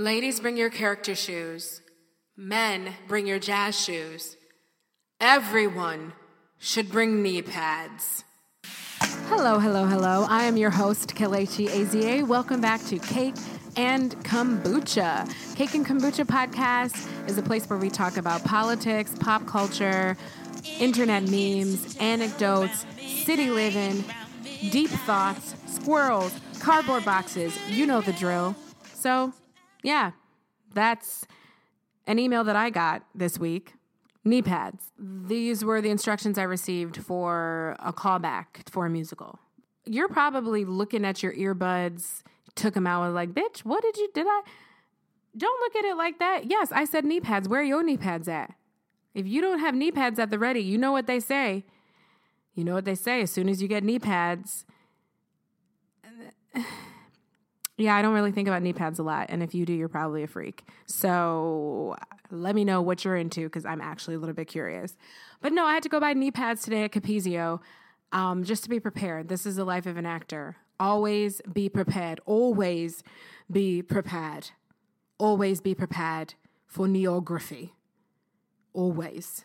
Ladies, bring your character shoes. Men, bring your jazz shoes. Everyone should bring knee pads. Hello, hello, hello. I am your host, Kelechi Azie. Welcome back to Cake and Kombucha. Cake and Kombucha podcast is a place where we talk about politics, pop culture, internet memes, anecdotes, city living, deep thoughts, squirrels, cardboard boxes. You know the drill. So, yeah, that's an email that I got this week. Knee pads. These were the instructions I received for a callback for a musical. You're probably looking at your earbuds, took them out, and like, bitch, what did you, did I? Don't look at it like that. Yes, I said knee pads. Where are your knee pads at? If you don't have knee pads at the ready, you know what they say. You know what they say. As soon as you get knee pads, yeah, I don't really think about knee pads a lot. And if you do, you're probably a freak. So let me know what you're into because I'm actually a little bit curious. But no, I had to go buy knee pads today at Capezio um, just to be prepared. This is the life of an actor. Always be prepared. Always be prepared. Always be prepared for neography. Always.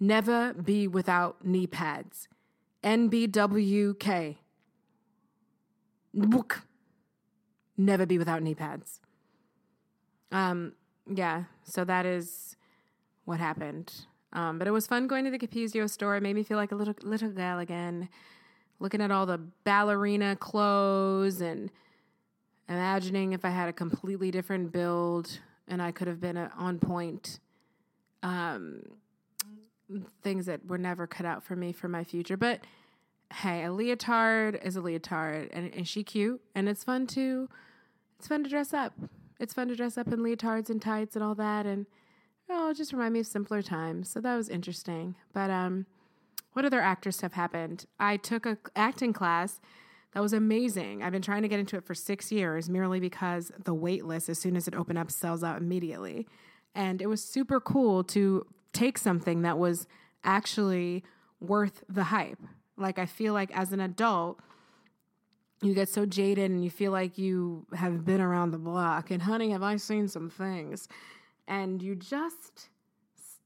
Never be without knee pads. NBWK. Book never be without knee pads. Um, yeah, so that is what happened. Um, but it was fun going to the Capezio store. It made me feel like a little little gal again, looking at all the ballerina clothes and imagining if I had a completely different build and I could have been a, on point. Um, things that were never cut out for me for my future, but hey, a leotard is a leotard, and, and she cute, and it's fun to it's fun to dress up. It's fun to dress up in leotards and tights and all that, and oh, just remind me of simpler times. So that was interesting. But um, what other actor stuff happened? I took a acting class. That was amazing. I've been trying to get into it for six years, merely because the wait list, as soon as it opened up, sells out immediately. And it was super cool to take something that was actually worth the hype. Like, I feel like as an adult, you get so jaded and you feel like you have been around the block. And honey, have I seen some things? And you just,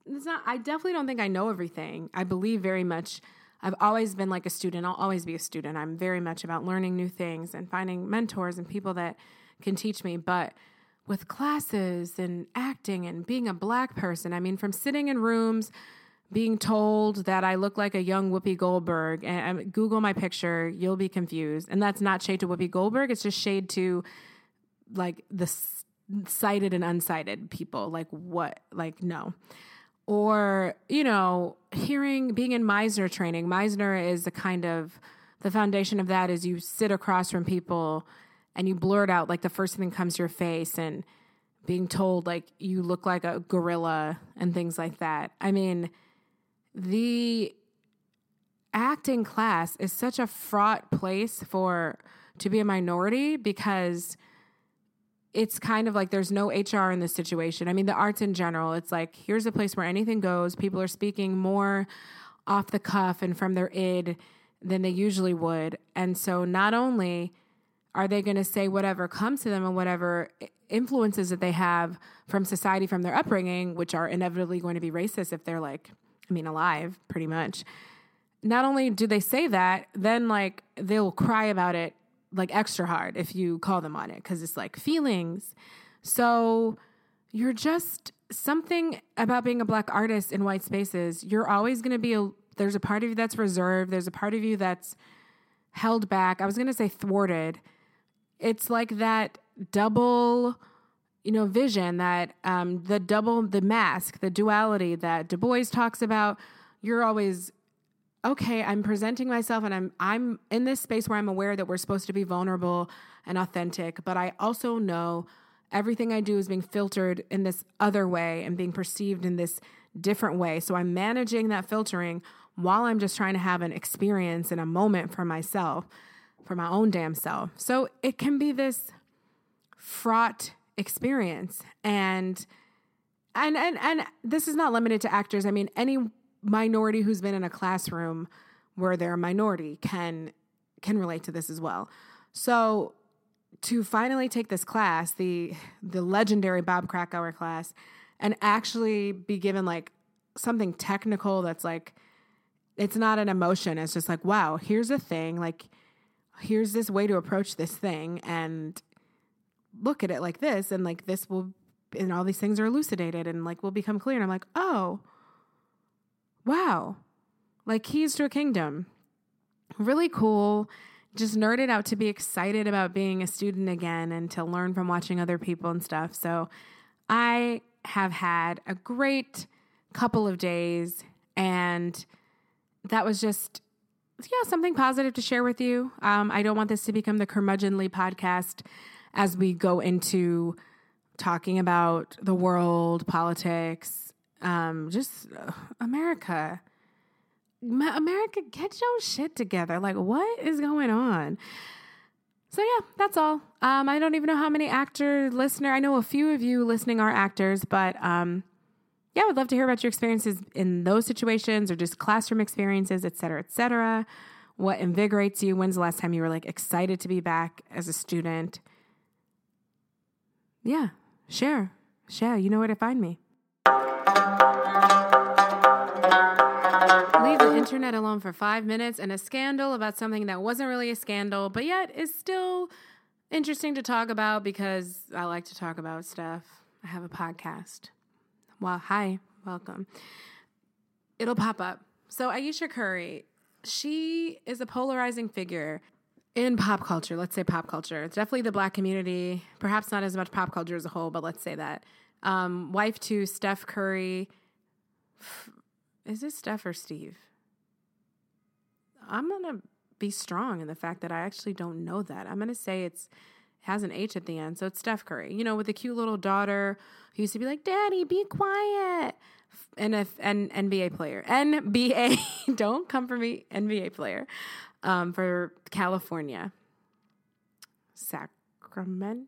it's not, I definitely don't think I know everything. I believe very much. I've always been like a student. I'll always be a student. I'm very much about learning new things and finding mentors and people that can teach me. But with classes and acting and being a black person, I mean, from sitting in rooms, being told that I look like a young Whoopi Goldberg. And Google my picture, you'll be confused. And that's not shade to Whoopi Goldberg. It's just shade to like the sighted and unsighted people. Like what? Like no. Or you know, hearing being in Meisner training. Meisner is the kind of the foundation of that is you sit across from people and you blurt out like the first thing that comes to your face and being told like you look like a gorilla and things like that. I mean the acting class is such a fraught place for to be a minority because it's kind of like there's no HR in this situation. I mean, the arts in general, it's like here's a place where anything goes. People are speaking more off the cuff and from their id than they usually would. And so not only are they going to say whatever comes to them and whatever influences that they have from society, from their upbringing, which are inevitably going to be racist if they're like I mean, alive, pretty much. Not only do they say that, then like they'll cry about it like extra hard if you call them on it because it's like feelings. So you're just something about being a black artist in white spaces. You're always going to be a, there's a part of you that's reserved, there's a part of you that's held back. I was going to say thwarted. It's like that double you know, vision that um, the double, the mask, the duality that Du Bois talks about. You're always okay. I'm presenting myself, and I'm I'm in this space where I'm aware that we're supposed to be vulnerable and authentic, but I also know everything I do is being filtered in this other way and being perceived in this different way. So I'm managing that filtering while I'm just trying to have an experience and a moment for myself, for my own damn self. So it can be this fraught experience and and and and this is not limited to actors. I mean, any minority who's been in a classroom where they're a minority can can relate to this as well. So to finally take this class, the the legendary Bob Krakower class, and actually be given like something technical that's like it's not an emotion. It's just like, wow, here's a thing. Like, here's this way to approach this thing and look at it like this. And like, this will, and all these things are elucidated and like will become clear. And I'm like, oh, wow. Like, keys to a kingdom. Really cool. Just nerded out to be excited about being a student again and to learn from watching other people and stuff. So I have had a great couple of days and that was just yeah something positive to share with you um, i don't want this to become the curmudgeonly podcast as we go into talking about the world politics um, just uh, america america get your shit together like what is going on so yeah that's all um, i don't even know how many actor listener i know a few of you listening are actors but um, yeah, I would love to hear about your experiences in those situations or just classroom experiences, et cetera, et cetera. What invigorates you? When's the last time you were like excited to be back as a student? Yeah, share, share. You know where to find me. Leave the internet alone for five minutes and a scandal about something that wasn't really a scandal, but yet is still interesting to talk about because I like to talk about stuff. I have a podcast. Well, hi, welcome. It'll pop up. So, Ayesha Curry, she is a polarizing figure in pop culture. Let's say pop culture. It's definitely the black community, perhaps not as much pop culture as a whole, but let's say that. Um, wife to Steph Curry. Is this Steph or Steve? I'm going to be strong in the fact that I actually don't know that. I'm going to say it's has an H at the end. So it's Steph Curry, you know, with a cute little daughter who used to be like, Daddy, be quiet. And if an NBA player, NBA, don't come for me, NBA player um, for California, Sacramento,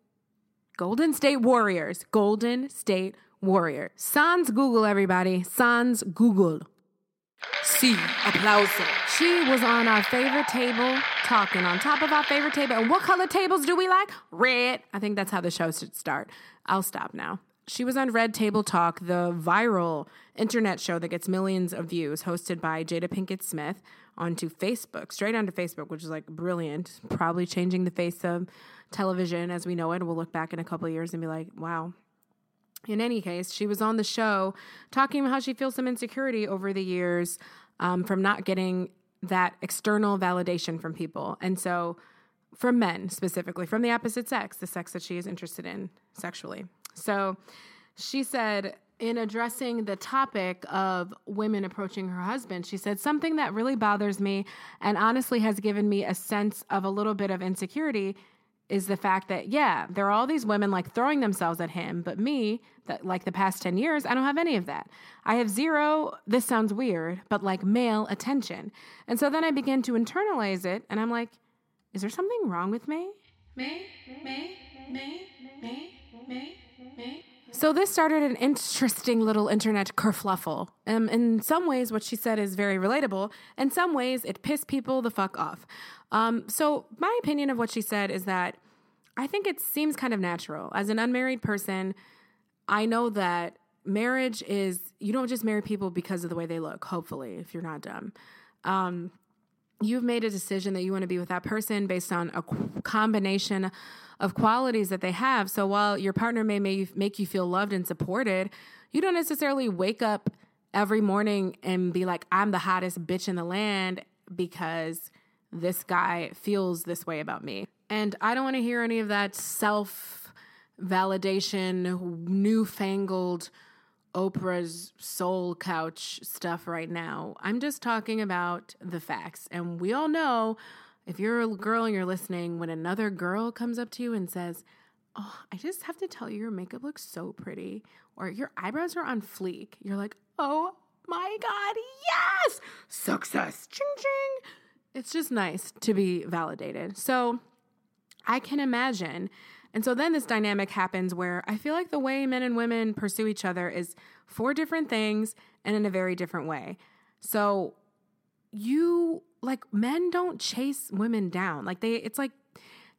Golden State Warriors, Golden State Warriors. Sans Google, everybody. Sans Google. See, applause. She was on our favorite table, talking on top of our favorite table. And what color tables do we like? Red. I think that's how the show should start. I'll stop now. She was on Red Table Talk, the viral internet show that gets millions of views, hosted by Jada Pinkett Smith onto Facebook, straight onto Facebook, which is like brilliant. Probably changing the face of television as we know it. We'll look back in a couple years and be like, wow, in any case, she was on the show talking about how she feels some insecurity over the years um, from not getting that external validation from people. And so, from men specifically, from the opposite sex, the sex that she is interested in sexually. So, she said, in addressing the topic of women approaching her husband, she said, Something that really bothers me and honestly has given me a sense of a little bit of insecurity is the fact that yeah there are all these women like throwing themselves at him but me that like the past 10 years i don't have any of that. I have zero this sounds weird but like male attention. And so then i begin to internalize it and i'm like is there something wrong with me? Me me me me me me so this started an interesting little internet kerfluffle. Um, in some ways, what she said is very relatable. In some ways, it pissed people the fuck off. Um, so my opinion of what she said is that I think it seems kind of natural. As an unmarried person, I know that marriage is you don't just marry people because of the way they look. Hopefully, if you're not dumb. Um, you've made a decision that you want to be with that person based on a combination of qualities that they have. So while your partner may make you feel loved and supported, you don't necessarily wake up every morning and be like, I'm the hottest bitch in the land because this guy feels this way about me. And I don't want to hear any of that self validation, newfangled Oprah's soul couch stuff right now. I'm just talking about the facts. And we all know if you're a girl and you're listening, when another girl comes up to you and says, Oh, I just have to tell you, your makeup looks so pretty, or your eyebrows are on fleek, you're like, Oh my God, yes! Success! Ching ching! It's just nice to be validated. So I can imagine. And so then this dynamic happens where I feel like the way men and women pursue each other is four different things and in a very different way. So you like men don't chase women down. Like they it's like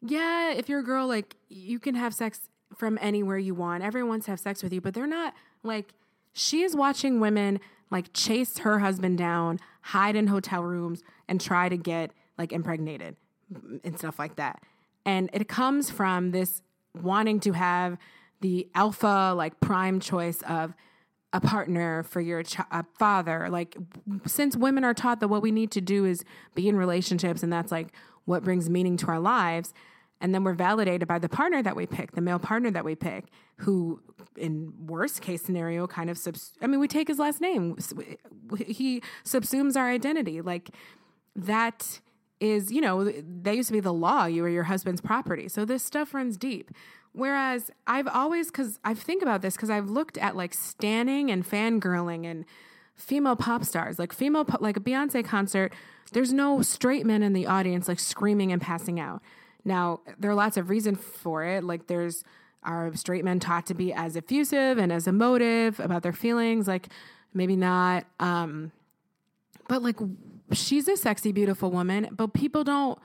yeah, if you're a girl, like you can have sex from anywhere you want. Everyone wants to have sex with you, but they're not like she is watching women like chase her husband down, hide in hotel rooms, and try to get like impregnated and stuff like that. And it comes from this wanting to have the alpha, like prime choice of a partner for your ch- father. Like, since women are taught that what we need to do is be in relationships and that's like what brings meaning to our lives. And then we're validated by the partner that we pick, the male partner that we pick, who, in worst case scenario, kind of subs. I mean, we take his last name. He subsumes our identity. Like that is, you know, they used to be the law. You were your husband's property. So this stuff runs deep. Whereas I've always, because I think about this, because I've looked at like standing and fangirling and female pop stars, like female, like a Beyonce concert. There's no straight men in the audience like screaming and passing out. Now, there are lots of reasons for it. Like there's are straight men taught to be as effusive and as emotive about their feelings? Like maybe not. Um, but like she's a sexy, beautiful woman, but people don't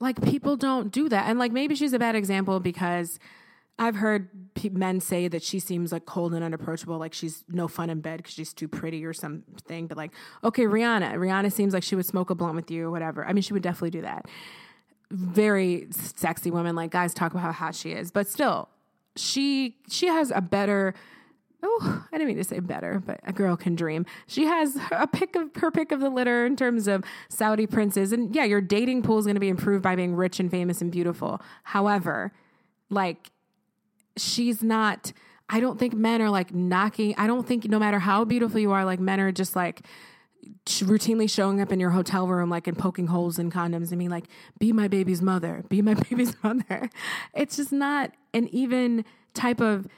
like people don't do that. And like maybe she's a bad example because I've heard men say that she seems like cold and unapproachable, like she's no fun in bed because she's too pretty or something. But like, okay, Rihanna, Rihanna seems like she would smoke a blunt with you or whatever. I mean, she would definitely do that. Very sexy woman, like guys talk about how hot she is, but still, she she has a better oh, I didn't mean to say better, but a girl can dream. She has a pick of her pick of the litter in terms of Saudi princes. And yeah, your dating pool is going to be improved by being rich and famous and beautiful. However, like she's not I don't think men are like knocking. I don't think no matter how beautiful you are, like men are just like routinely showing up in your hotel room like and poking holes in condoms and being like be my baby's mother be my baby's mother it's just not an even type of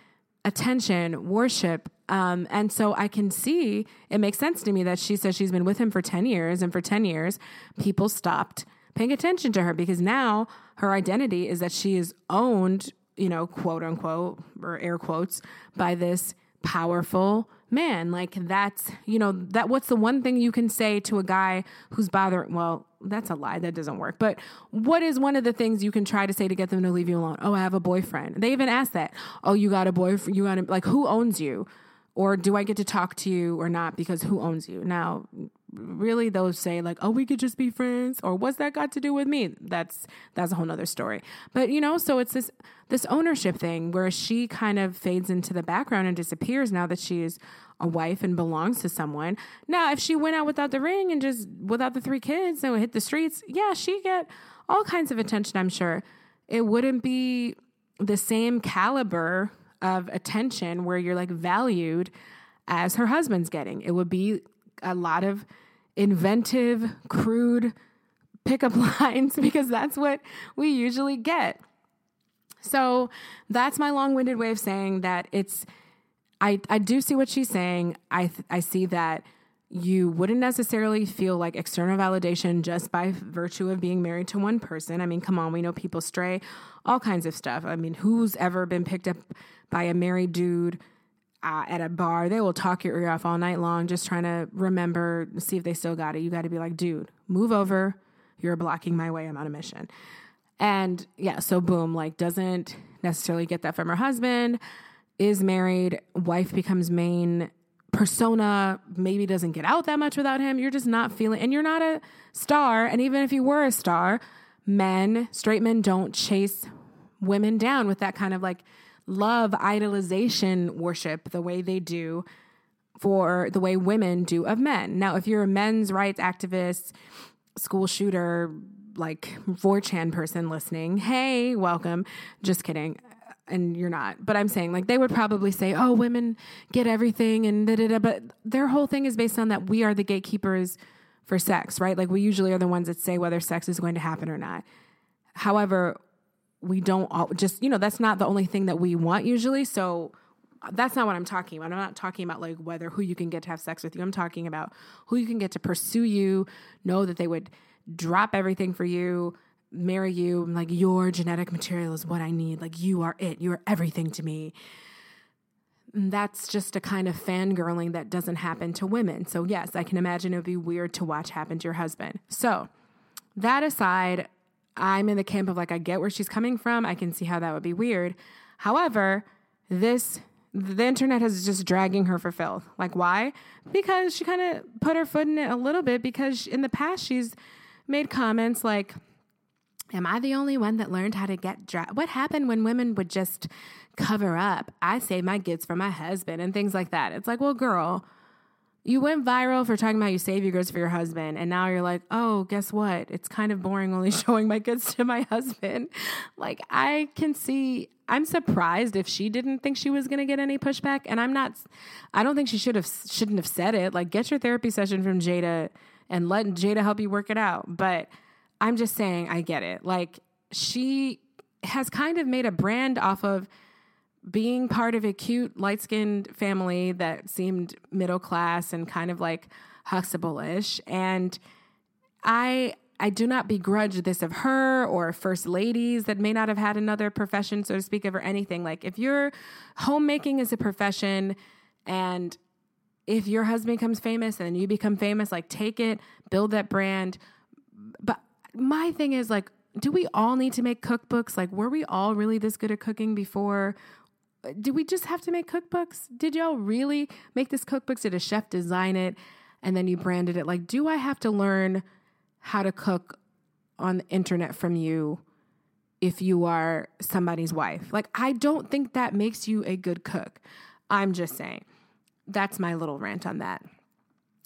attention, worship. Um, and so I can see it makes sense to me that she says she's been with him for 10 years, and for 10 years, people stopped paying attention to her because now her identity is that she is owned, you know, quote unquote, or air quotes, by this powerful man. Like that's, you know, that what's the one thing you can say to a guy who's bothering, well, that's a lie. That doesn't work. But what is one of the things you can try to say to get them to leave you alone? Oh, I have a boyfriend. They even ask that. Oh, you got a boyfriend. You got a, like, who owns you? Or do I get to talk to you or not? Because who owns you? Now, really those say like, oh, we could just be friends, or what's that got to do with me? That's that's a whole nother story. But you know, so it's this this ownership thing where she kind of fades into the background and disappears now that she is a wife and belongs to someone. Now, if she went out without the ring and just without the three kids and hit the streets, yeah, she get all kinds of attention, I'm sure. It wouldn't be the same caliber of attention where you're like valued as her husband's getting. It would be a lot of inventive, crude pickup lines because that's what we usually get. So that's my long winded way of saying that it's I, I do see what she's saying. I, I see that you wouldn't necessarily feel like external validation just by virtue of being married to one person. I mean, come on, we know people stray, all kinds of stuff. I mean, who's ever been picked up by a married dude uh, at a bar? They will talk your ear off all night long, just trying to remember, see if they still got it. You got to be like, dude, move over. You're blocking my way. I'm on a mission. And yeah, so boom, like doesn't necessarily get that from her husband is married, wife becomes main persona, maybe doesn't get out that much without him. You're just not feeling, and you're not a star. And even if you were a star, men, straight men, don't chase women down with that kind of like love, idolization, worship the way they do for the way women do of men. Now, if you're a men's rights activist, school shooter, like 4chan person listening, hey, welcome. Just kidding and you're not. But I'm saying like they would probably say, "Oh, women get everything," and da da da. But their whole thing is based on that we are the gatekeepers for sex, right? Like we usually are the ones that say whether sex is going to happen or not. However, we don't all, just you know that's not the only thing that we want usually. So that's not what I'm talking about. I'm not talking about like whether who you can get to have sex with you. I'm talking about who you can get to pursue you, know that they would drop everything for you, marry you. like, your genetic material is what I need. Like, you are it. You are everything to me. And that's just a kind of fangirling that doesn't happen to women. So, yes, I can imagine it would be weird to watch happen to your husband. So, that aside, I'm in the camp of like, I get where she's coming from. I can see how that would be weird. However, this the internet is just dragging her for filth. Like, why? Because she kind of put her foot in it a little bit because in the past she's made comments like, Am I the only one that learned how to get dressed? What happened when women would just cover up? I save my goods for my husband and things like that. It's like, well, girl, you went viral for talking about you save your goods for your husband, and now you're like, oh, guess what? It's kind of boring only showing my goods to my husband. Like, I can see. I'm surprised if she didn't think she was going to get any pushback, and I'm not. I don't think she should have shouldn't have said it. Like, get your therapy session from Jada and let Jada help you work it out. But I'm just saying, I get it. Like, she has kind of made a brand off of being part of a cute, light skinned family that seemed middle class and kind of like Huxtable ish. And I. I do not begrudge this of her or first ladies that may not have had another profession, so to speak, of or anything. Like if your homemaking is a profession and if your husband becomes famous and you become famous, like take it, build that brand. But my thing is like, do we all need to make cookbooks? Like, were we all really this good at cooking before? Do we just have to make cookbooks? Did y'all really make this cookbooks? Did a chef design it and then you branded it? Like, do I have to learn how to cook on the internet from you if you are somebody's wife? Like, I don't think that makes you a good cook. I'm just saying. That's my little rant on that.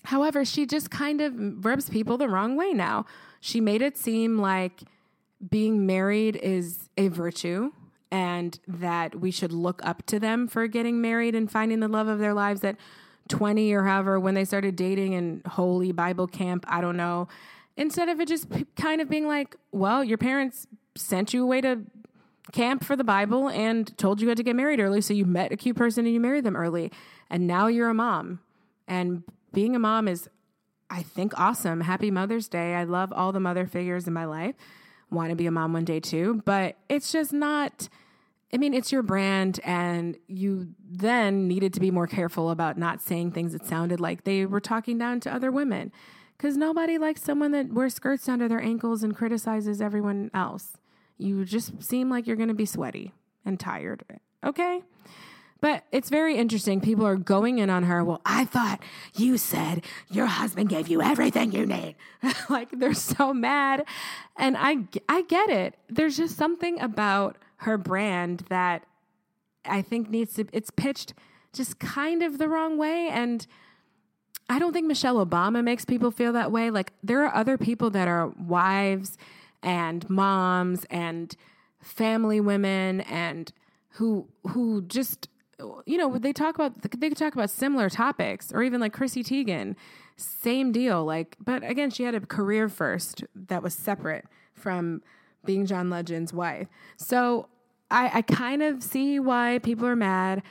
However, she just kind of rubs people the wrong way now. She made it seem like being married is a virtue and that we should look up to them for getting married and finding the love of their lives at 20 or however when they started dating in holy Bible camp. I don't know. Instead of it just p- kind of being like, well, your parents sent you away to camp for the Bible and told you had to get married early. So you met a cute person and you married them early. And now you're a mom. And being a mom is I think awesome. Happy Mother's Day. I love all the mother figures in my life. Want to be a mom one day too, but it's just not I mean, it's your brand, and you then needed to be more careful about not saying things that sounded like they were talking down to other women. Because nobody likes someone that wears skirts under their ankles and criticizes everyone else. You just seem like you're going to be sweaty and tired. Okay? But it's very interesting. People are going in on her. Well, I thought you said your husband gave you everything you need. like they're so mad. And I, I get it. There's just something about her brand that I think needs to, it's pitched just kind of the wrong way. And I don't think Michelle Obama makes people feel that way. Like there are other people that are wives and moms and family women and who who just you know, they talk about they could talk about similar topics, or even like Chrissy Teigen, same deal. Like, but again, she had a career first that was separate from being John Legend's wife. So I, I kind of see why people are mad.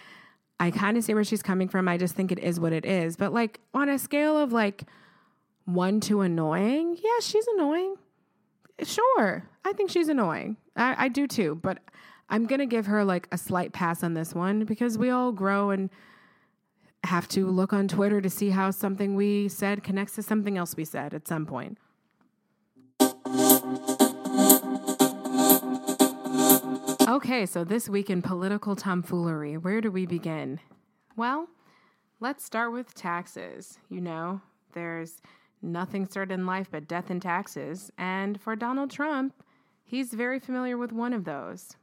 I kind of see where she's coming from. I just think it is what it is. But like on a scale of like one to annoying, yeah, she's annoying. Sure, I think she's annoying. I, I do too. But I'm going to give her like a slight pass on this one because we all grow and have to look on Twitter to see how something we said connects to something else we said at some point. Okay, so this week in political tomfoolery, where do we begin? Well, let's start with taxes. You know, there's nothing certain in life but death and taxes. And for Donald Trump, he's very familiar with one of those.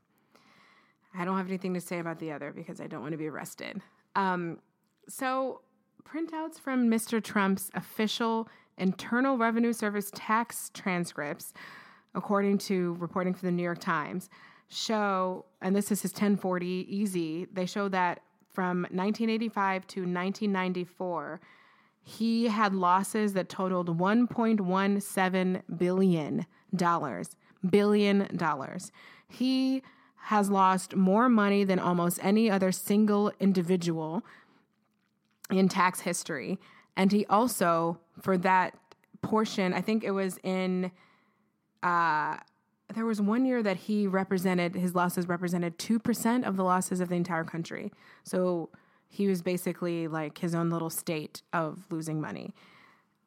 I don't have anything to say about the other because I don't want to be arrested. Um, so, printouts from Mr. Trump's official Internal Revenue Service tax transcripts, according to reporting for the New York Times, show, and this is his 1040 easy, they show that from 1985 to 1994, he had losses that totaled 1.17 billion dollars. Billion dollars. He has lost more money than almost any other single individual in tax history. And he also, for that portion, I think it was in, uh, there was one year that he represented, his losses represented 2% of the losses of the entire country. So he was basically like his own little state of losing money.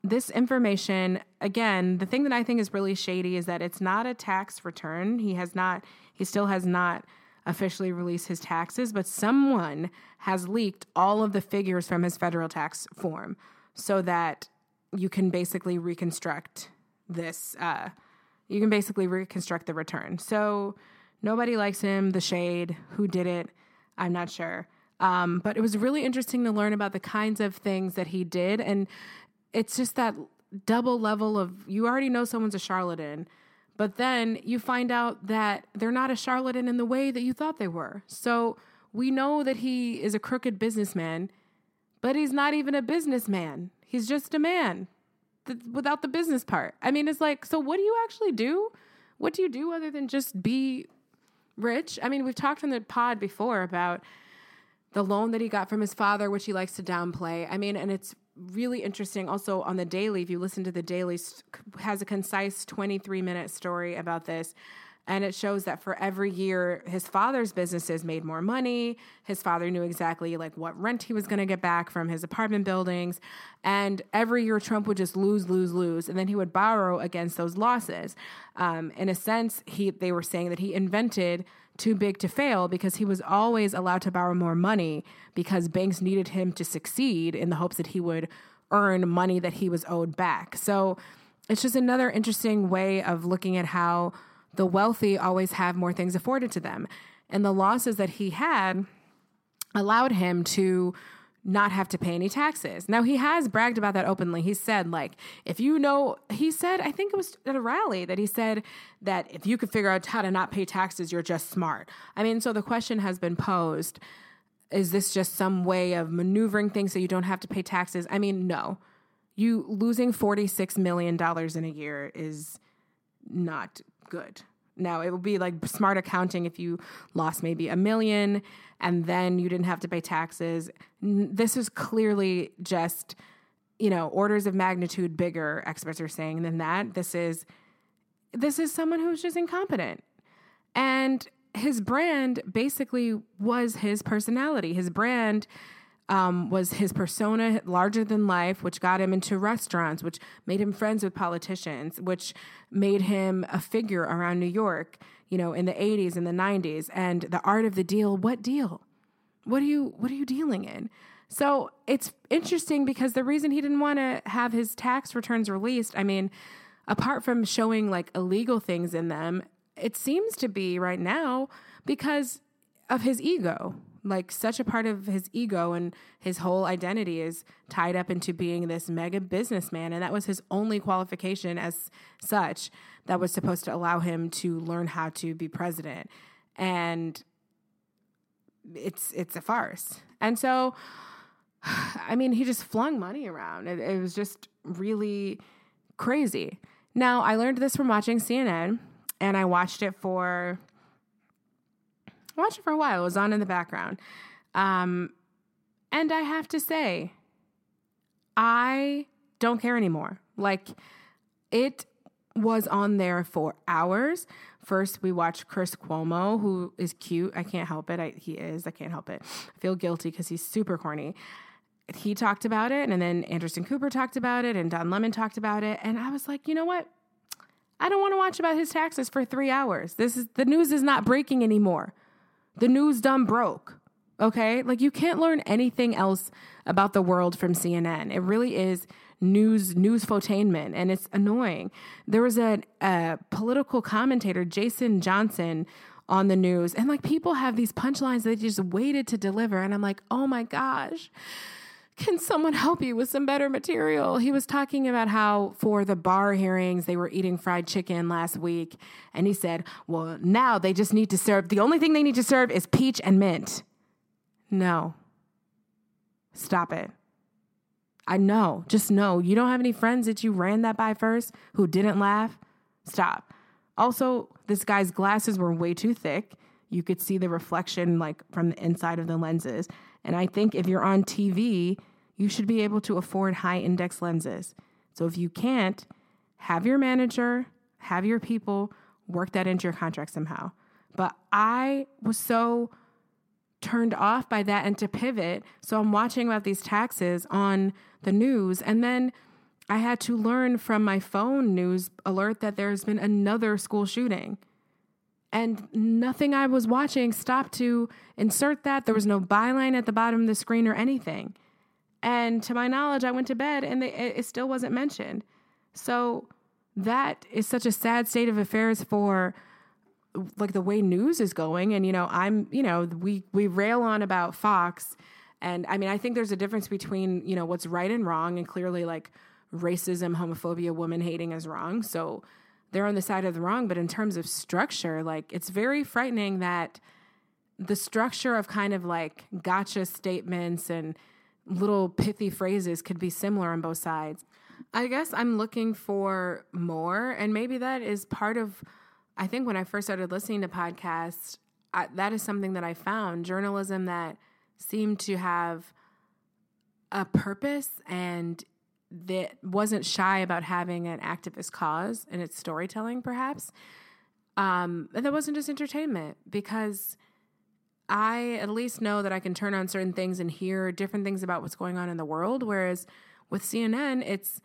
this information, again, the thing that I think is really shady is that it's not a tax return. He has not, he still has not officially released his taxes, but someone has leaked all of the figures from his federal tax form so that you can basically reconstruct this. Uh, you can basically reconstruct the return. So nobody likes him, the shade, who did it, I'm not sure. Um, but it was really interesting to learn about the kinds of things that he did. And it's just that double level of you already know someone's a charlatan, but then you find out that they're not a charlatan in the way that you thought they were. So we know that he is a crooked businessman, but he's not even a businessman. He's just a man th- without the business part. I mean, it's like, so what do you actually do? What do you do other than just be rich? I mean, we've talked on the pod before about the loan that he got from his father, which he likes to downplay. I mean, and it's really interesting. Also on the daily, if you listen to the daily, has a concise 23 minute story about this. And it shows that for every year, his father's businesses made more money. His father knew exactly like what rent he was going to get back from his apartment buildings. And every year, Trump would just lose, lose, lose, and then he would borrow against those losses. Um, in a sense, he they were saying that he invented too big to fail because he was always allowed to borrow more money because banks needed him to succeed in the hopes that he would earn money that he was owed back. So it's just another interesting way of looking at how the wealthy always have more things afforded to them. And the losses that he had allowed him to not have to pay any taxes. Now he has bragged about that openly. He said like if you know he said I think it was at a rally that he said that if you could figure out how to not pay taxes you're just smart. I mean so the question has been posed is this just some way of maneuvering things so you don't have to pay taxes? I mean no. You losing 46 million dollars in a year is not good. Now, it would be like smart accounting if you lost maybe a million and then you didn't have to pay taxes. This is clearly just, you know, orders of magnitude bigger, experts are saying, than that. This is this is someone who's just incompetent. And his brand basically was his personality. His brand um, was his persona larger than life, which got him into restaurants, which made him friends with politicians, which made him a figure around New York, you know, in the 80s and the 90s. And the art of the deal, what deal? What are you what are you dealing in? So it's interesting because the reason he didn't want to have his tax returns released, I mean, apart from showing like illegal things in them, it seems to be right now because of his ego like such a part of his ego and his whole identity is tied up into being this mega businessman. And that was his only qualification as such that was supposed to allow him to learn how to be president. And it's it's a farce. And so i mean he just flung money around. It, it was just really crazy. Now i learned this from watching cnn and i watched it for I watched it for a while. It was on in the background. Um, and I have to say, I don't care anymore. Like, it was on there for hours. First, we watched Chris Cuomo, who is cute. I can't help it. I, he is. I can't help it. I feel guilty because he's super corny. He talked about it, and then Anderson Cooper talked about it, and Don Lemon talked about it. And I was like, you know what? I don't want to watch about his taxes for three hours. This is the news is not breaking anymore. The news done broke. Okay? Like you can't learn anything else about the world from CNN. It really is news news fotainment and it's annoying. There was a, a political commentator, Jason Johnson, on the news, and like people have these punchlines they just waited to deliver, and I'm like, oh my gosh can someone help you with some better material? He was talking about how for the Barr hearings, they were eating fried chicken last week. And he said, well, now they just need to serve, the only thing they need to serve is peach and mint. No. Stop it. I know, just know. You don't have any friends that you ran that by first who didn't laugh? Stop. Also, this guy's glasses were way too thick. You could see the reflection like from the inside of the lenses. And I think if you're on TV, you should be able to afford high index lenses. So if you can't, have your manager, have your people work that into your contract somehow. But I was so turned off by that and to pivot. So I'm watching about these taxes on the news and then I had to learn from my phone news alert that there's been another school shooting. And nothing I was watching stopped to insert that. There was no byline at the bottom of the screen or anything. And to my knowledge, I went to bed and they, it still wasn't mentioned. So that is such a sad state of affairs for like the way news is going. And, you know, I'm, you know, we, we rail on about Fox. And I mean, I think there's a difference between, you know, what's right and wrong. And clearly, like, racism, homophobia, woman hating is wrong. So they're on the side of the wrong. But in terms of structure, like, it's very frightening that the structure of kind of like gotcha statements and little pithy phrases could be similar on both sides. I guess I'm looking for more, and maybe that is part of. I think when I first started listening to podcasts, I, that is something that I found journalism that seemed to have a purpose and that wasn't shy about having an activist cause in its storytelling, perhaps. Um, and that wasn't just entertainment because I at least know that I can turn on certain things and hear different things about what's going on in the world. Whereas with CNN, it's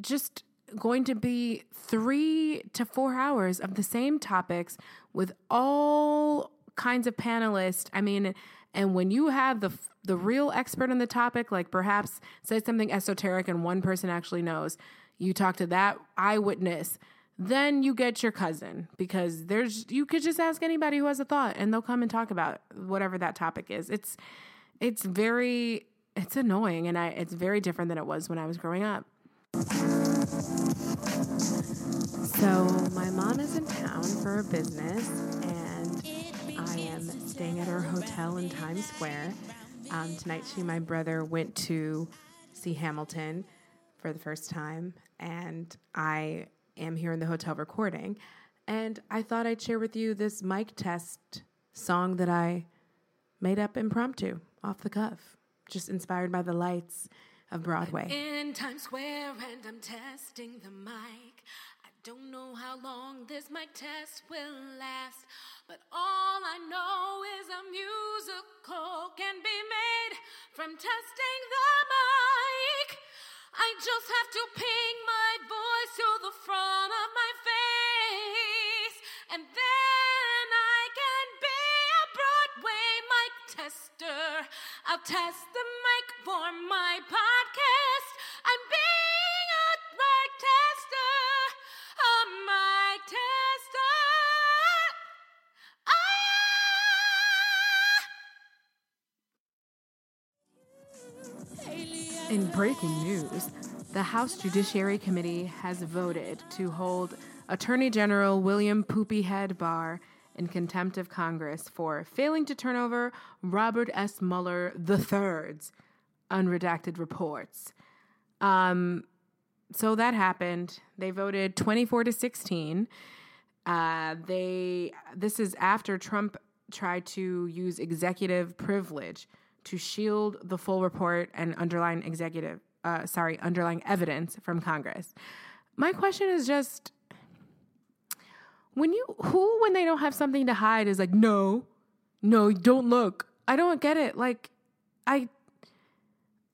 just going to be three to four hours of the same topics with all kinds of panelists. I mean, and when you have the the real expert on the topic, like perhaps say something esoteric and one person actually knows, you talk to that eyewitness, then you get your cousin because there's you could just ask anybody who has a thought and they'll come and talk about whatever that topic is. It's it's very it's annoying and I it's very different than it was when I was growing up. So, my mom is in town for a business, staying at our hotel in Times Square. Um, tonight, she and my brother went to see Hamilton for the first time, and I am here in the hotel recording. And I thought I'd share with you this mic test song that I made up impromptu off the cuff, just inspired by the lights of Broadway. In Times Square, and I'm testing the mic. Don't know how long this mic test will last, but all I know is a musical can be made from testing the mic. I just have to ping my voice to the front of my face, and then I can be a Broadway mic tester. I'll test the mic for my podcast. In breaking news, the House Judiciary Committee has voted to hold Attorney General William Poopyhead Barr in contempt of Congress for failing to turn over Robert S. Mueller III's unredacted reports. Um, so that happened. They voted 24 to 16. Uh, they this is after Trump tried to use executive privilege to shield the full report and underlying executive uh, sorry underlying evidence from Congress. My question is just when you who when they don't have something to hide is like no, no, don't look. I don't get it. Like I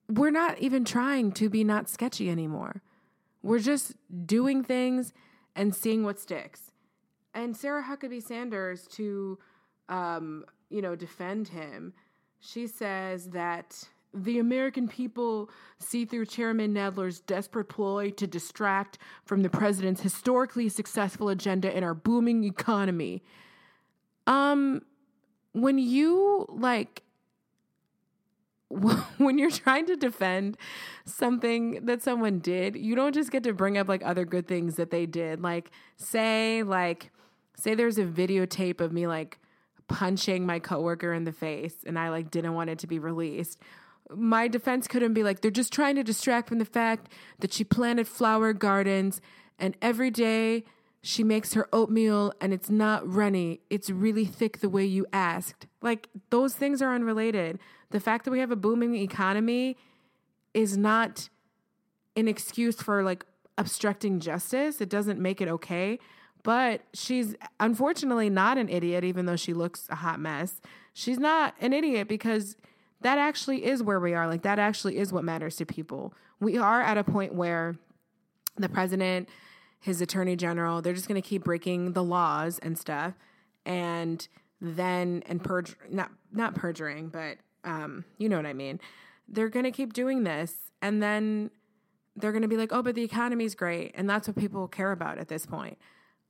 we're not even trying to be not sketchy anymore. We're just doing things and seeing what sticks. And Sarah Huckabee Sanders to um, you know, defend him she says that the American people see through Chairman Nadler's desperate ploy to distract from the president's historically successful agenda in our booming economy. Um, when you like, when you're trying to defend something that someone did, you don't just get to bring up like other good things that they did. Like, say, like, say there's a videotape of me like punching my coworker in the face and I like didn't want it to be released. My defense couldn't be like they're just trying to distract from the fact that she planted flower gardens and every day she makes her oatmeal and it's not runny. It's really thick the way you asked. Like those things are unrelated. The fact that we have a booming economy is not an excuse for like obstructing justice. It doesn't make it okay. But she's unfortunately not an idiot, even though she looks a hot mess. She's not an idiot because that actually is where we are. Like, that actually is what matters to people. We are at a point where the president, his attorney general, they're just going to keep breaking the laws and stuff. And then, and purge, not, not perjuring, but um, you know what I mean. They're going to keep doing this. And then they're going to be like, oh, but the economy's great. And that's what people care about at this point.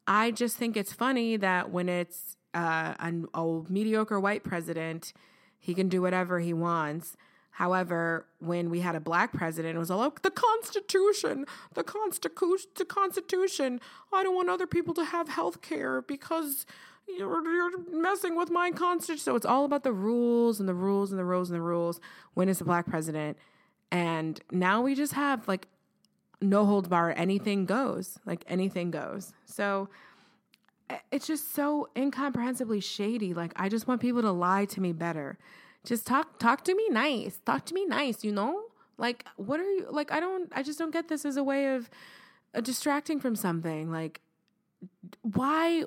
I just think it's funny that when it's uh, a, a mediocre white president, he can do whatever he wants. However, when we had a black president, it was all like the Constitution, the Constitution, the Constitution. I don't want other people to have health care because you're, you're messing with my constitution. So it's all about the rules and the rules and the rules and the rules when it's a black president. And now we just have like no holds bar, anything goes, like anything goes. So it's just so incomprehensibly shady. Like I just want people to lie to me better. Just talk talk to me nice. Talk to me nice, you know? Like what are you like I don't I just don't get this as a way of uh, distracting from something. Like why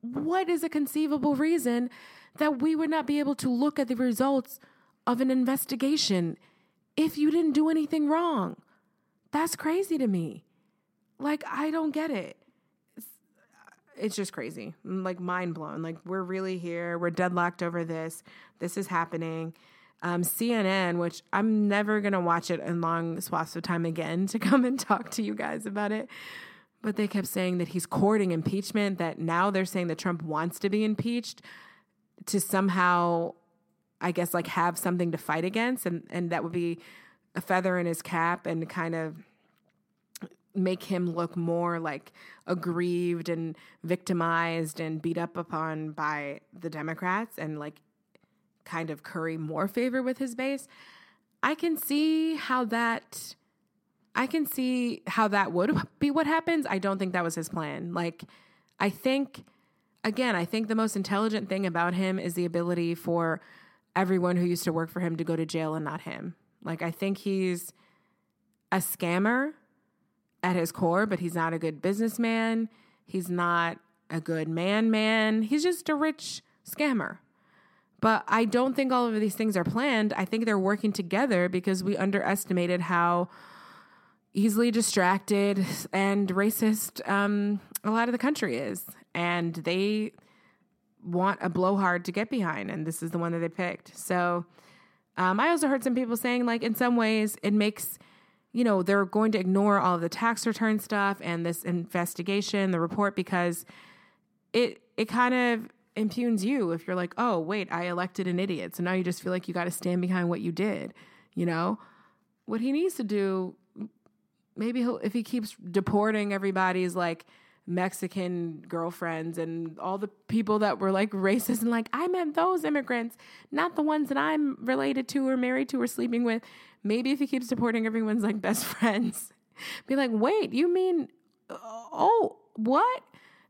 what is a conceivable reason that we would not be able to look at the results of an investigation if you didn't do anything wrong? That's crazy to me. Like I don't get it it's just crazy. like mind blown. Like we're really here. We're deadlocked over this. This is happening. Um, CNN, which I'm never gonna watch it in long swaths of time again to come and talk to you guys about it. But they kept saying that he's courting impeachment. That now they're saying that Trump wants to be impeached to somehow, I guess, like have something to fight against, and and that would be a feather in his cap and kind of make him look more like aggrieved and victimized and beat up upon by the Democrats and like kind of curry more favor with his base. I can see how that I can see how that would be what happens. I don't think that was his plan. Like I think again, I think the most intelligent thing about him is the ability for everyone who used to work for him to go to jail and not him. Like I think he's a scammer at his core, but he's not a good businessman. He's not a good man man. He's just a rich scammer. But I don't think all of these things are planned. I think they're working together because we underestimated how easily distracted and racist um, a lot of the country is. And they want a blowhard to get behind. And this is the one that they picked. So um, I also heard some people saying, like, in some ways, it makes you know, they're going to ignore all of the tax return stuff and this investigation, the report, because it it kind of impugns you if you're like, oh, wait, I elected an idiot. So now you just feel like you got to stand behind what you did. You know, what he needs to do, maybe he'll, if he keeps deporting everybody's like Mexican girlfriends and all the people that were like racist and like, I meant those immigrants, not the ones that I'm related to or married to or sleeping with. Maybe if he keeps supporting everyone's like best friends, be like, wait, you mean, uh, oh, what?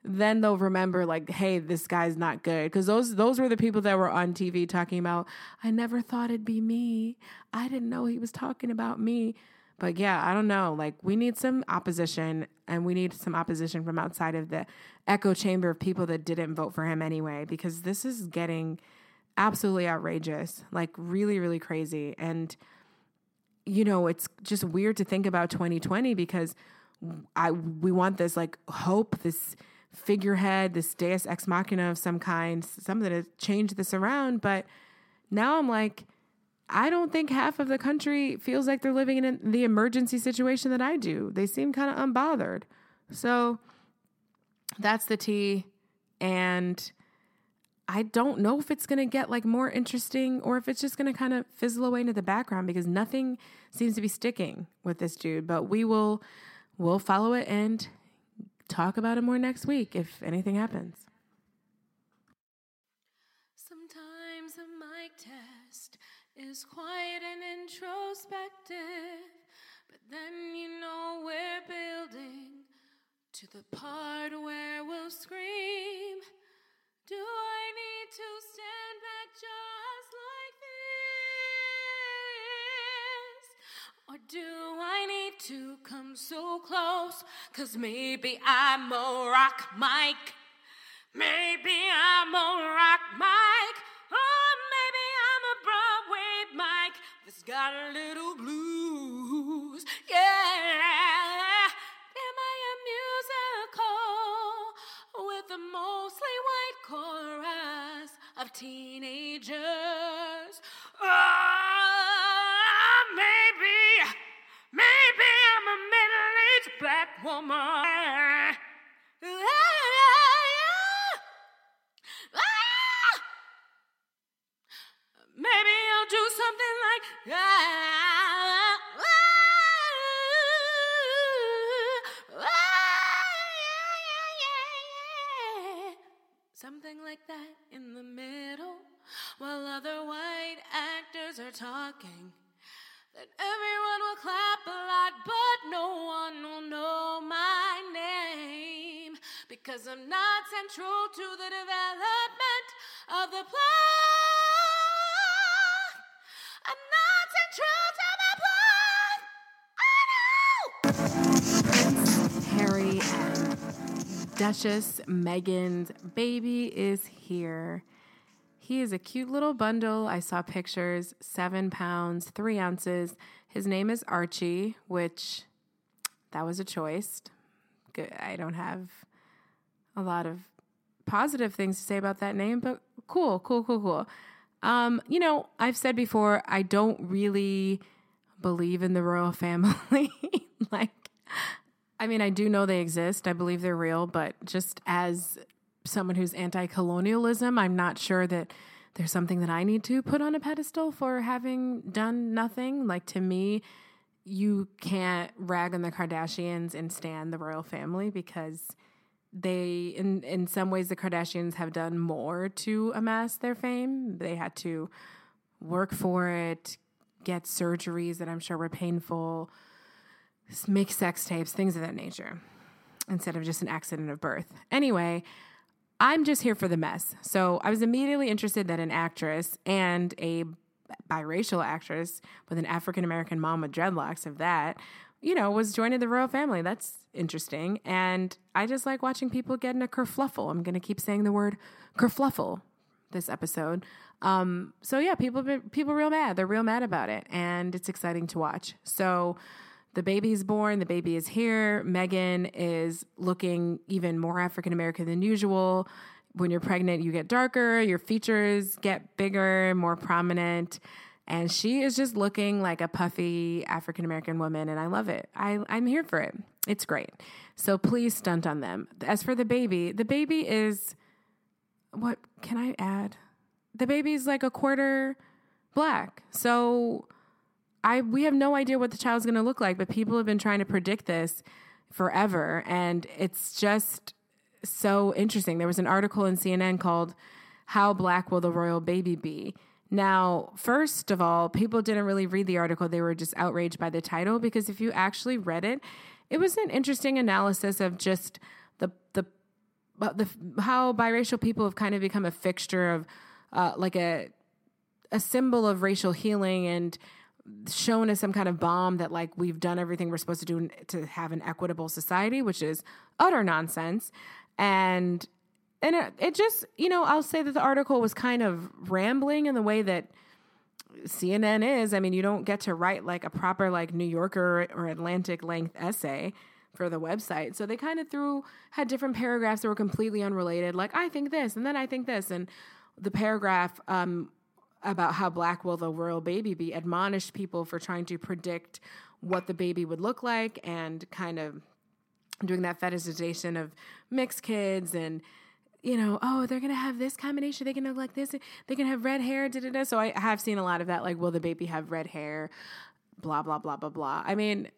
Then they'll remember like, hey, this guy's not good. Because those those were the people that were on TV talking about, I never thought it'd be me. I didn't know he was talking about me. But yeah, I don't know. Like we need some opposition and we need some opposition from outside of the echo chamber of people that didn't vote for him anyway because this is getting absolutely outrageous. Like really really crazy and you know, it's just weird to think about 2020 because I we want this like hope, this figurehead, this deus ex machina of some kind, something to change this around. But now I'm like, I don't think half of the country feels like they're living in the emergency situation that I do. They seem kind of unbothered. So that's the tea. And I don't know if it's going to get like more interesting or if it's just going to kind of fizzle away into the background because nothing seems to be sticking with this dude. But we will we'll follow it and talk about it more next week if anything happens. Sometimes a mic test is quiet and introspective, but then you know we're building to the part where we'll scream. Do I need to stand back just like this? Or do I need to come so close? Cause maybe I'm a rock mic. Maybe I'm a rock mic. She's got a little blues. Yeah. Am I a musical with a mostly white chorus of teenagers? Oh, maybe, maybe I'm a middle aged black woman. Something like that in the middle while other white actors are talking. Then everyone will clap a lot, but no one will know my name because I'm not central to the development of the plot. Duchess Meghan's baby is here. He is a cute little bundle. I saw pictures, seven pounds, three ounces. His name is Archie, which that was a choice. Good. I don't have a lot of positive things to say about that name, but cool, cool, cool, cool. Um, you know, I've said before, I don't really believe in the royal family. like, I mean, I do know they exist. I believe they're real, but just as someone who's anti colonialism, I'm not sure that there's something that I need to put on a pedestal for having done nothing. Like, to me, you can't rag on the Kardashians and stand the royal family because they in in some ways the Kardashians have done more to amass their fame. They had to work for it, get surgeries that I'm sure were painful, make sex tapes, things of that nature, instead of just an accident of birth. Anyway, I'm just here for the mess. So I was immediately interested that an actress and a biracial actress with an African American mom with dreadlocks of that, you know, was joining the royal family. That's interesting. And I just like watching people get in a kerfluffle. I'm going to keep saying the word kerfluffle this episode. Um, so yeah, people people real mad. They're real mad about it, and it's exciting to watch. So the baby's born. The baby is here. Meghan is looking even more African American than usual. When you're pregnant, you get darker. Your features get bigger, more prominent. And she is just looking like a puffy African American woman, and I love it. I, I'm here for it. It's great. So please stunt on them. As for the baby, the baby is what can I add? The baby's like a quarter black. So I we have no idea what the child's going to look like, but people have been trying to predict this forever and it's just so interesting. There was an article in CNN called How Black Will the Royal Baby Be? Now, first of all, people didn't really read the article. They were just outraged by the title because if you actually read it, it was an interesting analysis of just the the the how biracial people have kind of become a fixture of uh, like a a symbol of racial healing and shown as some kind of bomb that like we've done everything we're supposed to do to have an equitable society, which is utter nonsense. And and it, it just you know I'll say that the article was kind of rambling in the way that CNN is. I mean, you don't get to write like a proper like New Yorker or Atlantic length essay for the website. So they kind of threw had different paragraphs that were completely unrelated. Like I think this, and then I think this, and the paragraph um, about how black will the royal baby be admonished people for trying to predict what the baby would look like and kind of doing that fetishization of mixed kids and you know, oh, they're gonna have this combination. They can look like this. They can have red hair. Da, da, da. So I have seen a lot of that. Like, will the baby have red hair? Blah blah blah blah blah. I mean,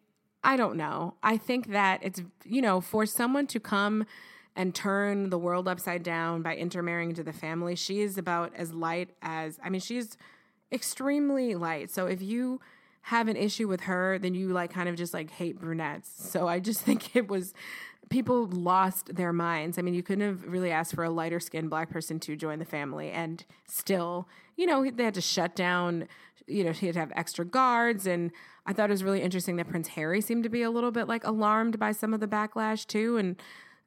I don't know. I think that it's you know for someone to come and turn the world upside down by intermarrying into the family. She is about as light as I mean, she's extremely light. So if you have an issue with her, then you like kind of just like hate brunettes. So I just think it was people lost their minds. I mean, you couldn't have really asked for a lighter skinned black person to join the family and still, you know, they had to shut down, you know, he had to have extra guards and I thought it was really interesting that Prince Harry seemed to be a little bit like alarmed by some of the backlash too and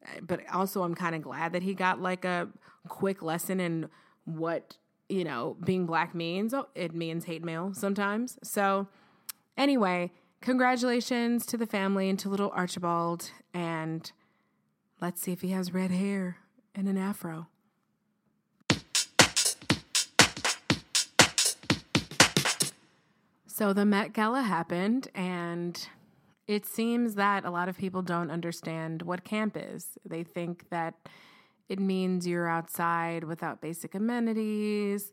Eh, but also I'm kind of glad that he got like a quick lesson in what you know being black means. Oh, it means hate mail sometimes. So anyway, congratulations to the family and to little Archibald, and let's see if he has red hair and an afro. So the Met Gala happened, and it seems that a lot of people don't understand what camp is. They think that it means you're outside without basic amenities,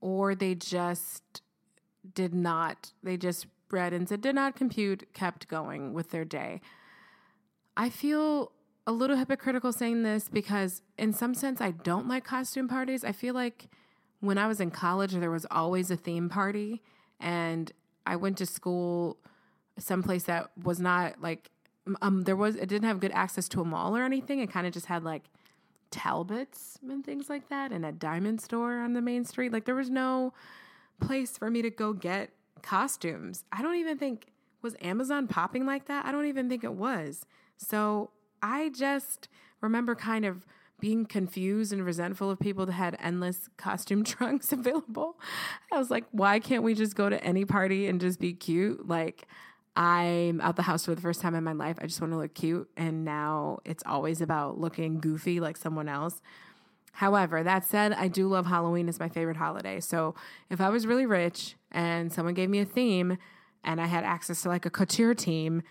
or they just did not, they just read and said, did not compute, kept going with their day. I feel a little hypocritical saying this because, in some sense, I don't like costume parties. I feel like when I was in college, there was always a theme party, and I went to school someplace that was not like um there was it didn't have good access to a mall or anything. It kind of just had like Talbots and things like that, and a diamond store on the main street. Like there was no place for me to go get costumes. I don't even think was Amazon popping like that. I don't even think it was. So I just remember kind of being confused and resentful of people that had endless costume trunks available. I was like, why can't we just go to any party and just be cute? Like, I'm out the house for the first time in my life. I just want to look cute. And now it's always about looking goofy like someone else. However, that said, I do love Halloween. It's my favorite holiday. So if I was really rich and someone gave me a theme and I had access to like a couture team,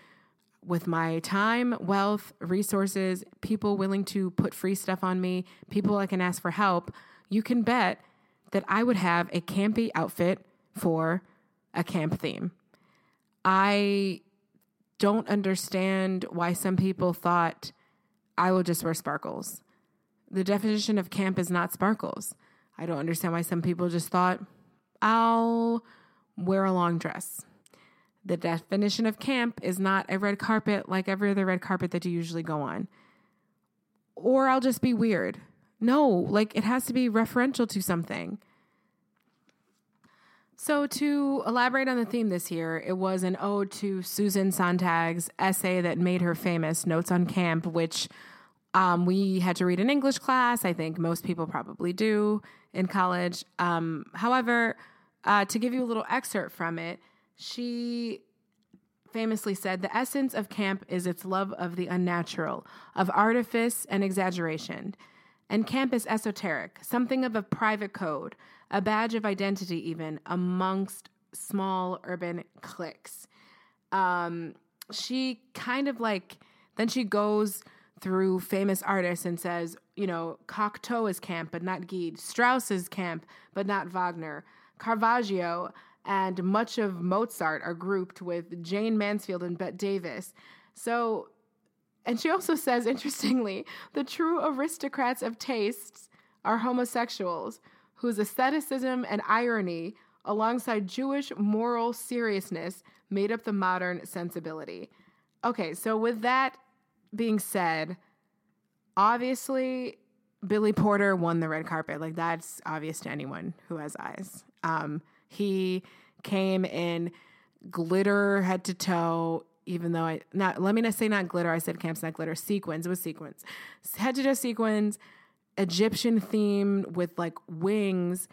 with my time, wealth, resources, people willing to put free stuff on me, people I can ask for help, you can bet that I would have a campy outfit for a camp theme. I don't understand why some people thought I will just wear sparkles. The definition of camp is not sparkles. I don't understand why some people just thought I'll wear a long dress. The definition of camp is not a red carpet like every other red carpet that you usually go on. Or I'll just be weird. No, like it has to be referential to something. So, to elaborate on the theme this year, it was an ode to Susan Sontag's essay that made her famous, Notes on Camp, which um, we had to read in English class. I think most people probably do in college. Um, however, uh, to give you a little excerpt from it, she famously said the essence of camp is its love of the unnatural, of artifice and exaggeration. And camp is esoteric, something of a private code, a badge of identity, even amongst small urban cliques. Um, she kind of like, then she goes through famous artists and says, you know, Cocteau is camp, but not Gide. Strauss is camp, but not Wagner. Caravaggio and much of Mozart are grouped with Jayne Mansfield and Bette Davis. So, and she also says, interestingly, the true aristocrats of tastes are homosexuals whose aestheticism and irony, alongside Jewish moral seriousness, made up the modern sensibility. Okay, so with that being said, obviously Billy Porter won the red carpet. Like that's obvious to anyone who has eyes. Um, he came in glitter head to toe. Even though I not let me not say not glitter, I said camps not glitter. Sequins It was sequins, head to toe sequins, Egyptian theme with like wings,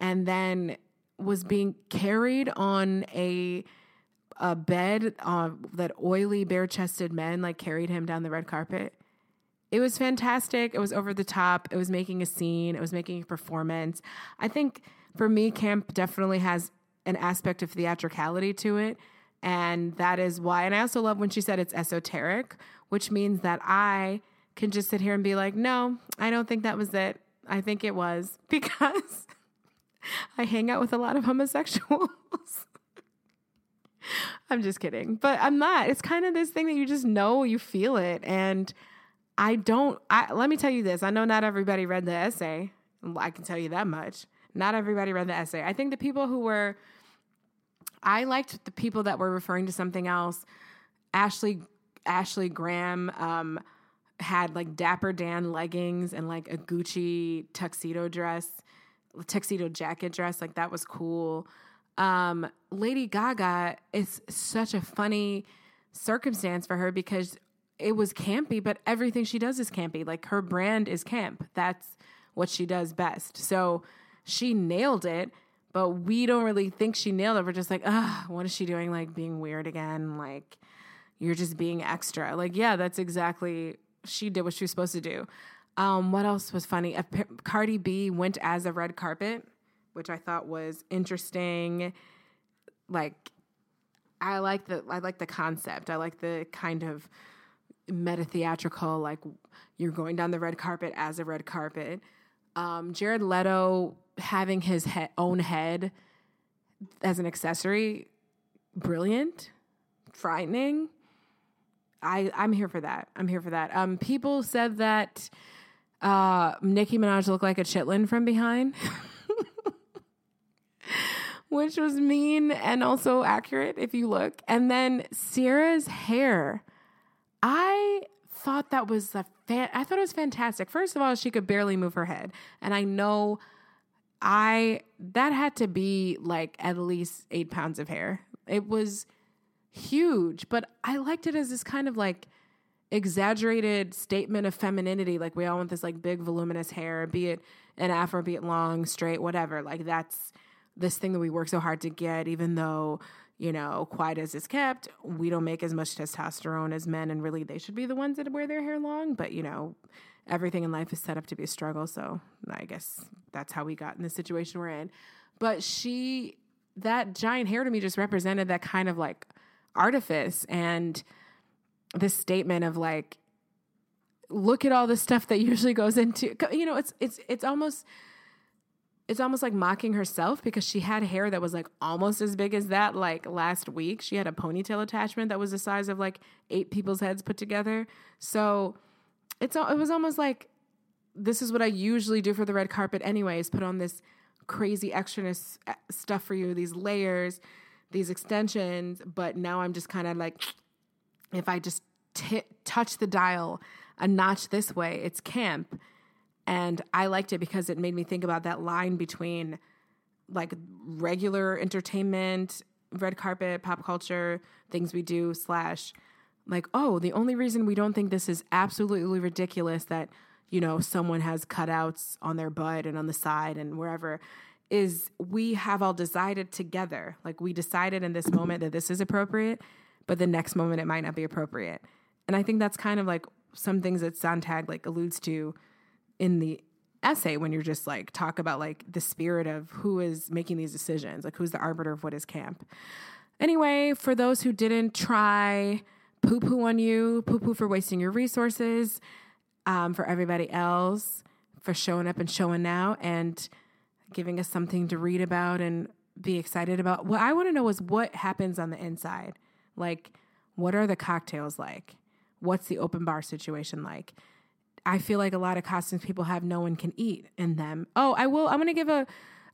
and then was being carried on a a bed uh, that oily bare chested men like carried him down the red carpet. It was fantastic. It was over the top. It was making a scene. It was making a performance. I think for me, camp definitely has an aspect of theatricality to it. And that is why. And I also love when she said it's esoteric, which means that I can just sit here and be like, no, I don't think that was it. I think it was because I hang out with a lot of homosexuals. I'm just kidding. But I'm not. It's kind of this thing that you just know, you feel it. And I don't I let me tell you this. I know not everybody read the essay. I can tell you that much. Not everybody read the essay. I think the people who were, I liked the people that were referring to something else. Ashley Ashley Graham um, had like Dapper Dan leggings and like a Gucci tuxedo dress, tuxedo jacket dress. Like that was cool. Um, Lady Gaga is such a funny circumstance for her because it was campy, but everything she does is campy. Like her brand is camp. That's what she does best. So she nailed it, but we don't really think she nailed it. We're just like, ah, what is she doing? Like being weird again? Like you're just being extra. Like, yeah, that's exactly she did what she was supposed to do. Um, what else was funny? Cardi B went as a red carpet, which I thought was interesting. like I like the I like the concept. I like the kind of meta theatrical like you're going down the red carpet as a red carpet. Um, Jared Leto having his he- own head as an accessory, brilliant, frightening. I I'm here for that. I'm here for that. Um, people said that uh, Nicki Minaj looked like a chitlin from behind. which was mean and also accurate if you look. And then Ciara's hair, I thought that was a fan. I thought it was fantastic. First of all, she could barely move her head, and I know I that had to be like at least eight pounds of hair. It was huge, but I liked it as this kind of like exaggerated statement of femininity. Like we all want this like big voluminous hair, be it an afro, be it long, straight, whatever. Like that's this thing that we work so hard to get, even though, you know, quiet as it's kept, we don't make as much testosterone as men, and really they should be the ones that wear their hair long. But, you know, everything in life is set up to be a struggle. So I guess that's how we got in the situation we're in. But she, that giant hair to me just represented that kind of like artifice and this statement of like, look at all the stuff that usually goes into, you know, it's, it's, it's almost, it's almost like mocking herself because she had hair that was like almost as big as that like last week. She had a ponytail attachment that was the size of like eight people's heads put together. So it's it was almost like this is what I usually do for the red carpet anyways, put on this crazy extraness uh, stuff for you, these layers, these extensions, but now I'm just kind of like if I just t- touch the dial a notch this way, it's camp. And I liked it because it made me think about that line between like regular entertainment, red carpet, pop culture, things we do, slash, like, oh, the only reason we don't think this is absolutely ridiculous that, you know, someone has cutouts on their butt and on the side and wherever is we have all decided together. Like, we decided in this moment that this is appropriate, but the next moment it might not be appropriate. And I think that's kind of like some things that Sontag like alludes to in the essay when you're just like talk about like the spirit of who is making these decisions, like who's the arbiter of what is camp. Anyway, for those who didn't try, poo poo on you, poo poo for wasting your resources. Um, for everybody else, for showing up and showing out and giving us something to read about and be excited about. What I want to know is what happens on the inside. Like, what are the cocktails like? What's the open bar situation like? I feel like a lot of costumes people have no one can eat in them. Oh, I will. I'm gonna give a.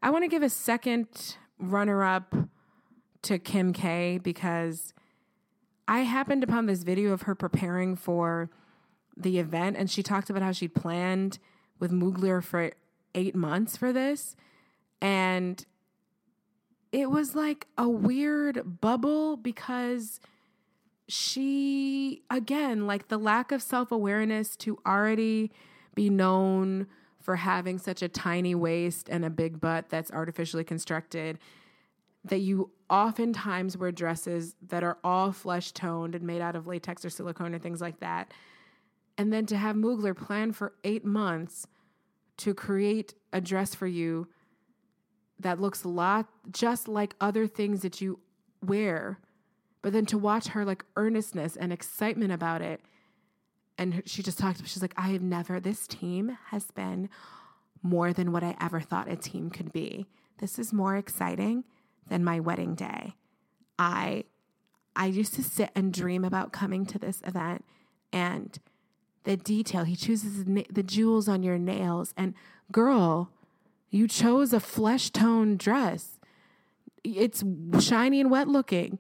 I want to give a second runner up to Kim K because I happened upon this video of her preparing for the event, and she talked about how she planned with Mugler for eight months for this, and it was like a weird bubble because she again like the lack of self-awareness to already be known for having such a tiny waist and a big butt that's artificially constructed that you oftentimes wear dresses that are all flesh toned and made out of latex or silicone or things like that. And then to have Mugler plan for 8 months to create a dress for you that looks a lot just like other things that you wear but then to watch her like earnestness and excitement about it. And she just talked, she's like, I have never, this team has been more than what I ever thought a team could be. This is more exciting than my wedding day. I I used to sit and dream about coming to this event and the detail. He chooses the jewels on your nails. And girl, you chose a flesh tone dress. It's shiny and wet looking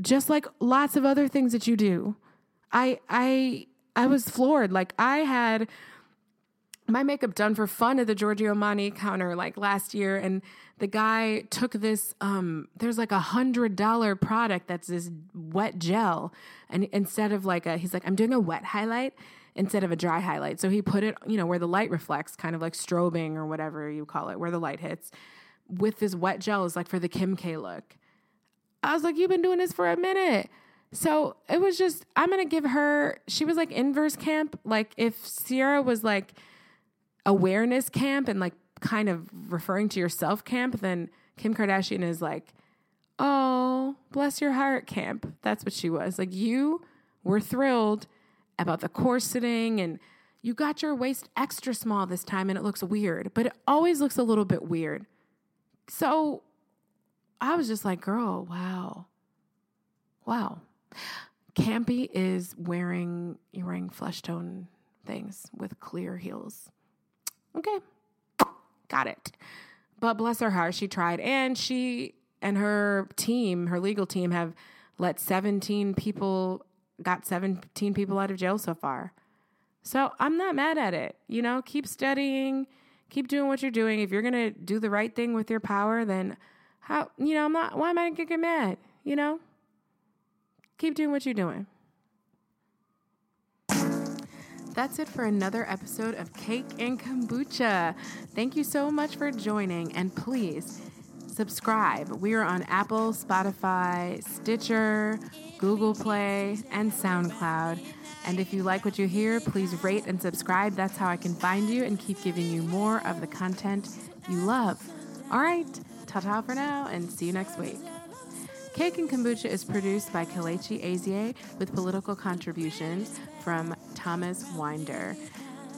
just like lots of other things that you do. I I I was floored. Like I had my makeup done for fun at the Giorgio Armani counter like last year, and the guy took this. Um, there's like a hundred dollar product that's this wet gel, and instead of like a, he's like, I'm doing a wet highlight instead of a dry highlight. So he put it, you know, where the light reflects, kind of like strobing or whatever you call it, where the light hits. With this wet gel is like for the Kim K look. I was like, you've been doing this for a minute. So it was just, I'm to give her, she was like inverse camp. Like if Ciara was like awareness camp and like kind of referring to yourself camp, then Kim Kardashian is like oh, bless your heart, camp. That's what she was. Like, you were thrilled about the corseting and you got your waist extra small this time and it looks weird, but it always looks a little bit weird. So I was just like, girl, wow. Wow. Campy is wearing you're wearing flesh tone things with clear heels. Okay. Got it. But bless her heart, she tried and she and her team, her legal team have let 17 people got 17 people out of jail so far. So I'm not mad at it. You know, keep studying, keep doing what you're doing. If you're going to do the right thing with your power, then how, you know, I'm not, why am I going to get mad? You know, keep doing what you're doing. That's it for another episode of Cake and Kombucha. Thank you so much for joining, and please subscribe. We are on Apple, Spotify, Stitcher, Google Play, and SoundCloud. And if you like what you hear, please rate and subscribe. That's how I can find you and keep giving you more of the content you love. All right, ta ta for now, and see you next week. Cake and Kombucha is produced by Kelechi Azie with political contributions from Thomas Winder.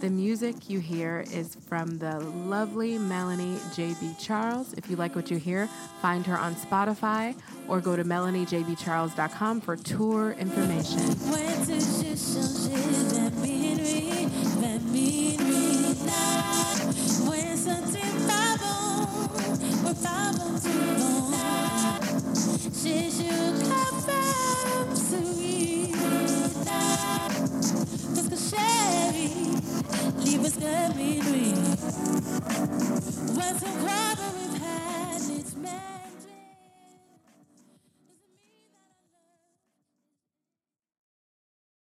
The music you hear is from the lovely Melanie JB Charles. If you like what you hear, find her on Spotify or go to melaniejbcharles.com for tour information. Just a chérie, leave us que minuit.